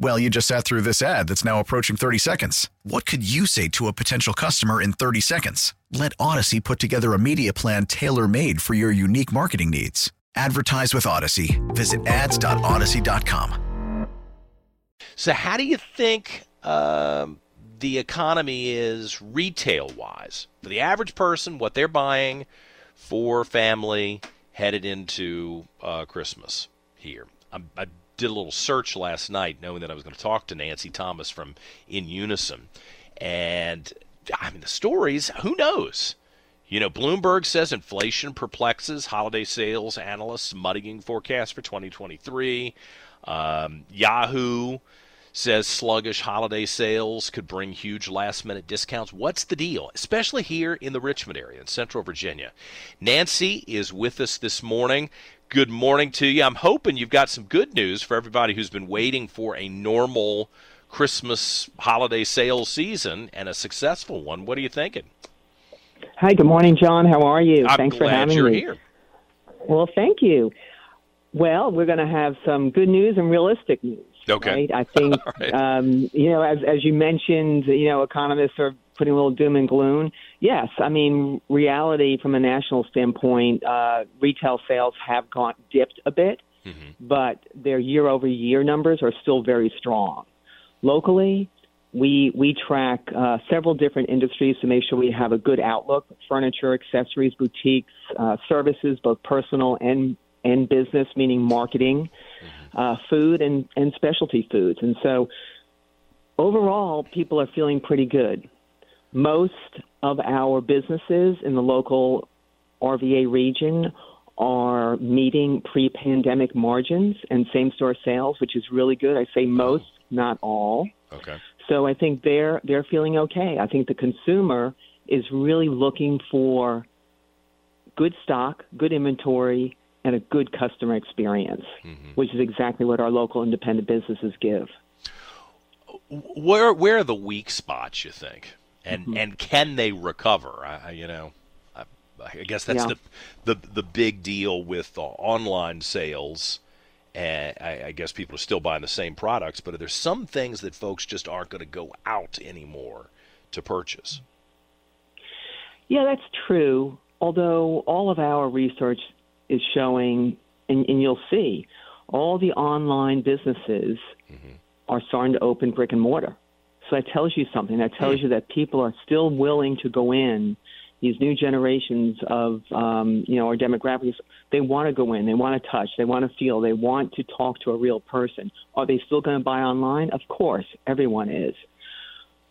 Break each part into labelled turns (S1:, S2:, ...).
S1: Well, you just sat through this ad that's now approaching 30 seconds. What could you say to a potential customer in 30 seconds? Let Audacy put together a media plan tailor made for your unique marketing needs. Advertise with Audacy. Visit ads.audacy.com.
S2: So, how do you think um, the economy is retail wise? For the average person, what they're buying for family headed into uh, Christmas here. I, I did a little search last night, knowing that I was going to talk to Nancy Thomas from In Unison. And I mean, the stories, who knows? You know, Bloomberg says inflation perplexes holiday sales analysts muddying forecast for 2023. Um, Yahoo says sluggish holiday sales could bring huge last minute discounts. What's the deal? Especially here in the Richmond area in central Virginia. Nancy is with us this morning. Good morning to you. I'm hoping you've got some good news for everybody who's been waiting for a normal Christmas holiday sales season and a successful one. What are you thinking?
S3: Hi, good morning, John. How are you?
S2: I'm
S3: Thanks for having
S2: you're
S3: me.
S2: here.
S3: Well, thank you. Well, we're going to have some good news and realistic news.
S2: Okay.
S3: Right? I think,
S2: right.
S3: um, you know, as, as you mentioned, you know, economists are putting a little doom and gloom. Yes, I mean, reality from a national standpoint, uh, retail sales have gone dipped a bit, but their year-over-year numbers are still very strong. Locally, we we track uh, several different industries to make sure we have a good outlook: furniture, accessories, boutiques, uh, services, both personal and and business, meaning marketing, uh, food, and and specialty foods. And so, overall, people are feeling pretty good. Most of our businesses in the local RVA region are meeting pre-pandemic margins and same-store sales, which is really good. I say most, not all.
S2: Okay.
S3: So I think they're they're feeling okay. I think the consumer is really looking for good stock, good inventory, and a good customer experience, mm-hmm. which is exactly what our local independent businesses give.
S2: Where where are the weak spots you think, and mm-hmm. and can they recover? I, you know, I, I guess that's
S3: Yeah.
S2: the the the big deal with online sales. And I, I guess people are still buying the same products, but there's some things that folks just aren't going to go out anymore to purchase.
S3: Yeah, that's true. Although all of our research is showing, and, and you'll see, all the online businesses mm-hmm. are starting to open brick and mortar. So that tells you something. That tells you that people are still willing to go in. These new generations of, um, you know, our demographics, they want to go in. They want to touch. They want to feel. They want to talk to a real person. Are they still going to buy online? Of course, everyone is.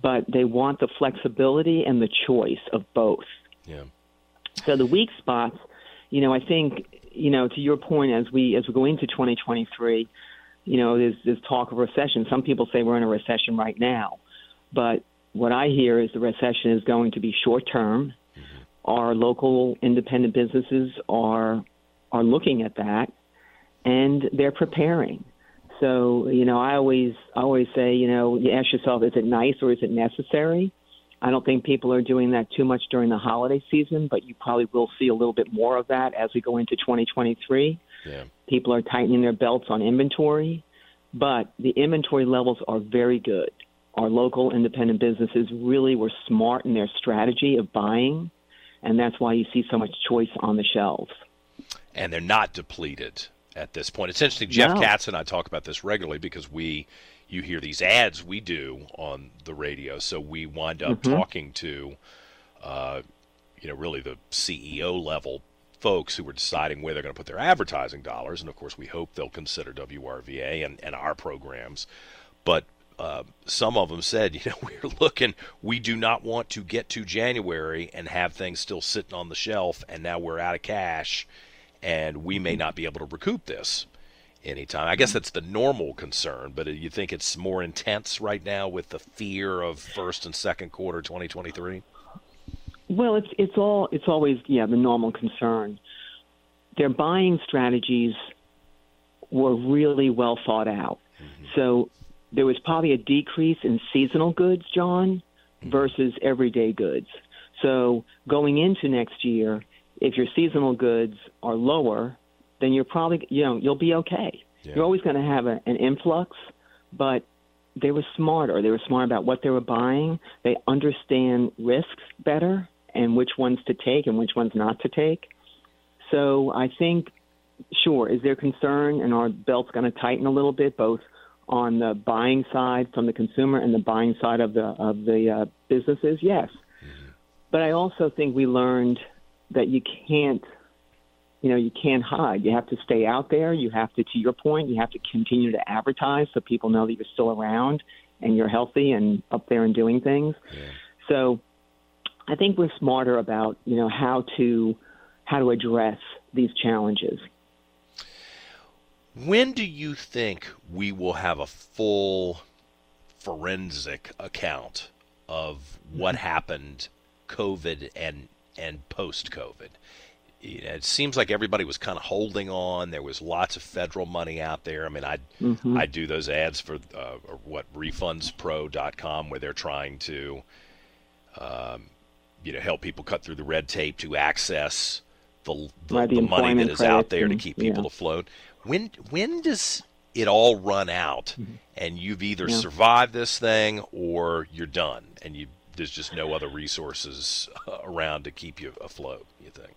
S3: But they want the flexibility and the choice of both.
S2: Yeah.
S3: So the weak spots, you know, I think, you know, to your point, as we as we go into 2023, you know, there's there's talk of recession. Some people say we're in a recession right now, but what I hear is the recession is going to be short term. Mm-hmm. Our local independent businesses are are looking at that, and they're preparing. So, you know, I always I always say, you know, you ask yourself, is it nice or is it necessary? I don't think people are doing that too much during the holiday season, but you probably will see a little bit more of that as we go into 2023.
S2: Yeah.
S3: People are tightening their belts on inventory, but the inventory levels are very good. Our local independent businesses really were smart in their strategy of buying, and that's why you see so much choice on the shelves.
S2: and they're not depleted at this point. It's interesting. Jeff
S3: No.
S2: Katz and I talk about this regularly because we, you hear these ads we do on the radio, so we wind up
S3: Mhm.
S2: talking to, uh, you know, really the CEO level folks who are deciding where they're going to put their advertising dollars, and of course we hope they'll consider WRVA and, and our programs. but uh, some of them said, you know, we're looking, we do not want to get to January and have things still sitting on the shelf, and now we're out of cash, and we may not be able to recoup this anytime. I guess that's the normal concern, but you think it's more intense right now with the fear of first and second quarter 2023?
S3: Well, it's it's all it's always yeah the normal concern. Their buying strategies were really well thought out. Mm-hmm. So there was probably a decrease in seasonal goods, John, hmm. versus everyday goods. So going into next year, if your seasonal goods are lower, then you're probably you know you'll be okay. Yeah. You're always going to have a, an influx, but they were smarter. They were smart about what they were buying. They understand risks better and which ones to take and which ones not to take. So I think, sure, is there concern and our belt's going to tighten a little bit, both on the buying side from the consumer and the buying side of the of the uh, businesses? Yes, mm-hmm. but I also think we learned that you can't you know, you can't hide. You have to stay out there. You have to, to your point, you have to continue to advertise so people know that you're still around and you're healthy and up there and doing things. Yeah. So I think we're smarter about, you know, how to how to address these challenges.
S2: When do you think we will have a full forensic account of what mm-hmm. happened COVID and and post COVID? it seems like everybody was kind of holding on. There was lots of federal money out there. I mean, I mm-hmm. I do those ads for uh, what refundspro.com where they're trying to, um, you know, help people cut through the red tape to access the the, the, money that is out there and, to keep people yeah. afloat. When when does it all run out mm-hmm. and you've either yeah. survived this thing or you're done and you there's just no other resources around to keep you afloat? You think?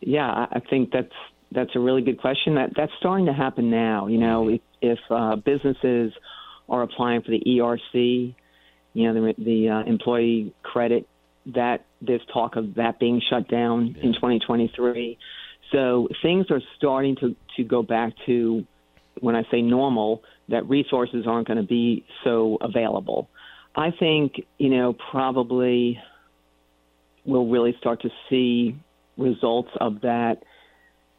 S3: Yeah, I think that's that's a really good question. That that's starting to happen now. You know, if, if uh, businesses are applying for the ERC, you know, the, the uh, employee credit, that there's talk of that being shut down yeah. in 2023. So things are starting to to go back to when I say normal, that resources aren't going to be so available. I think you know probably we'll really start to see results of that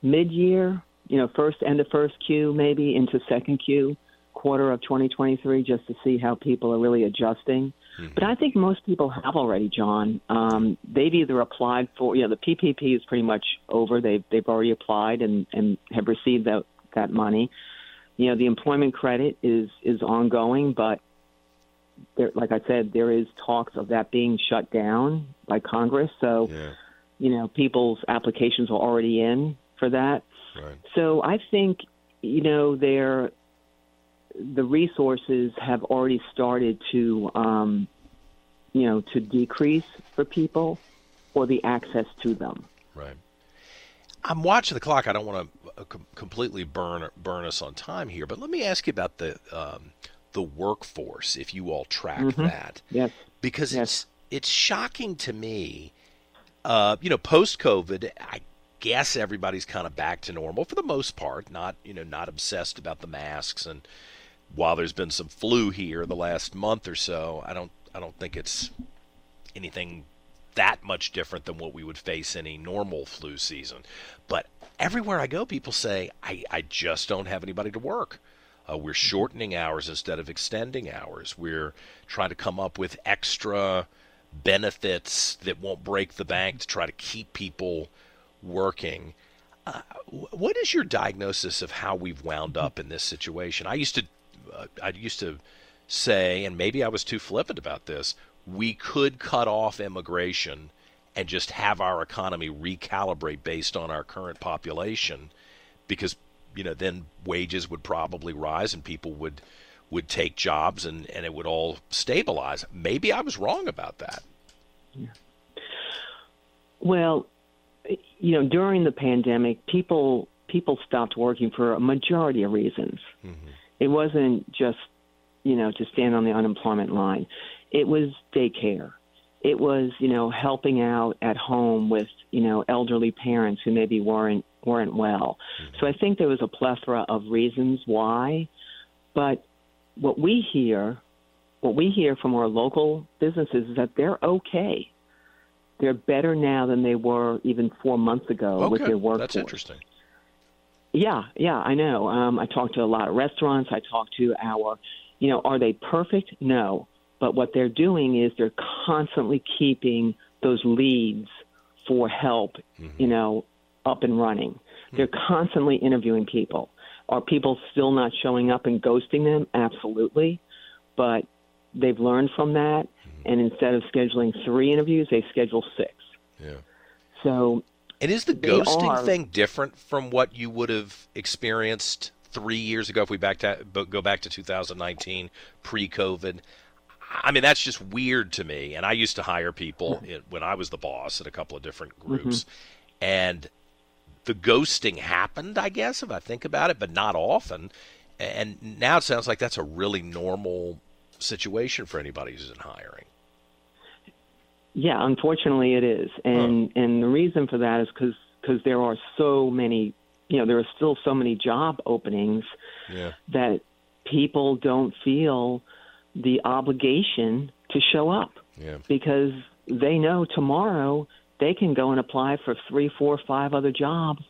S3: mid-year, you know, first end of first Q, maybe into second Q quarter of 2023, just to see how people are really adjusting. Mm-hmm. But I think most people have already, John. Um, they've either applied for, you know, the PPP is pretty much over. They've they've already applied and and have received that that money. You know, the employment credit is is ongoing, but there, like I said, there is talks of that being shut down by Congress. So. Yeah you know, people's applications are already in for that. Right. So I think, you know, there the resources have already started to, um, you know, to decrease for people or the access to them.
S2: Right. I'm watching the clock. I don't want to uh, completely burn burn us on time here, but let me ask you about the um, the workforce. If you all track mm-hmm. that,
S3: yes,
S2: because
S3: yes.
S2: it's it's shocking to me uh, you know, post COVID, I guess everybody's kind of back to normal for the most part. Not you know not obsessed about the masks, and while there's been some flu here the last month or so, I don't I don't think it's anything that much different than what we would face in a normal flu season. But everywhere I go, people say I I just don't have anybody to work. Uh, we're shortening hours instead of extending hours. We're trying to come up with extra benefits that won't break the bank to try to keep people working. Uh, what is your diagnosis of how we've wound up in this situation? I used to, I used to say, and maybe I was too flippant about this. We could cut off immigration and just have our economy recalibrate based on our current population, because you know then wages would probably rise and people would would take jobs and, and it would all stabilize. Maybe I was wrong about that. Yeah.
S3: Well, you know, during the pandemic, people people stopped working for a majority of reasons. Mm-hmm. It wasn't just, you know, to stand on the unemployment line. It was daycare. It was, you know, helping out at home with, you know, elderly parents who maybe weren't weren't well. Mm-hmm. So I think there was a plethora of reasons why, but what we hear, what we hear from our local businesses is that they're okay. They're better now than they were even four months ago
S2: okay.
S3: with their workforce.
S2: That's interesting.
S3: Yeah, yeah, I know. Um, I talk to a lot of restaurants. I talk to our, you know, are they perfect? No. But what they're doing is they're constantly keeping those leads for help, mm-hmm. you know, up and running. Mm-hmm. They're constantly interviewing people. Are people still not showing up and ghosting them? Absolutely. But they've learned from that. Mm-hmm. And instead of scheduling three interviews, they schedule six.
S2: Yeah.
S3: So.
S2: And is the ghosting are, thing different from what you would have experienced three years ago if we back to, go back to 2019, pre COVID? I mean, that's just weird to me. And I used to hire people when I was the boss at a couple of different groups. Mm-hmm. And the ghosting happened, I guess, if I think about it, but not often. And now it sounds like that's a really normal situation for anybody who's in hiring.
S3: Yeah, unfortunately, it is, and huh. and the reason for that is because because there are so many, you know, there are still so many job openings
S2: yeah.
S3: that people don't feel the obligation to show up
S2: yeah.
S3: because they know tomorrow they can go and apply for three, four, five other jobs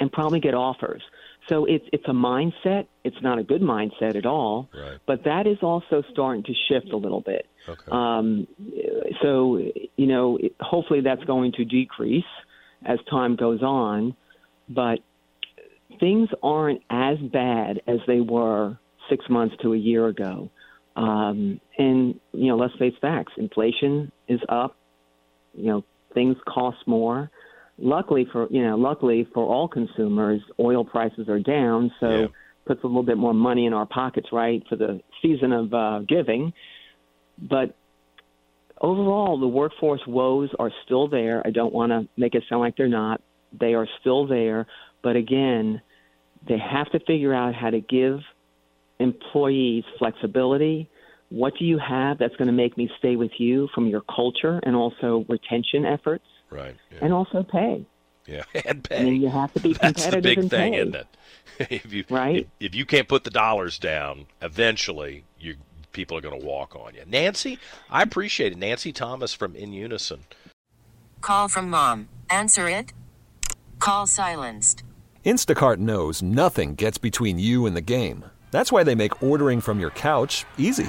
S3: and probably get offers. So it's it's a mindset. It's not a good mindset at all.
S2: Right.
S3: But that is also starting to shift a little bit.
S2: Okay.
S3: Um, so you know, hopefully that's going to decrease as time goes on. But things aren't as bad as they were six months to a year ago. Um, and you know, let's face facts: inflation is up. You know, things cost more. Luckily for you know, luckily for all consumers, oil prices are down, so
S2: yeah.
S3: puts a little bit more money in our pockets, right, for the season of uh, giving. But overall, the workforce woes are still there. I don't want to make it sound like they're not. They are still there, but again, they have to figure out how to give employees flexibility. What do you have that's going to make me stay with you from your culture and also retention efforts?
S2: Right. Yeah.
S3: And also pay.
S2: Yeah, and pay.
S3: I mean, you have to be
S2: competitive. That's the big thing,
S3: pay.
S2: isn't it? if you
S3: right,
S2: if, if, you can't put the dollars down, eventually you people are going to walk on you. Nancy, I appreciate it. Nancy Thomas from In Unison.
S4: Call from mom. Answer it. Call silenced.
S5: Instacart knows nothing gets between you and the game. That's why they make ordering from your couch easy.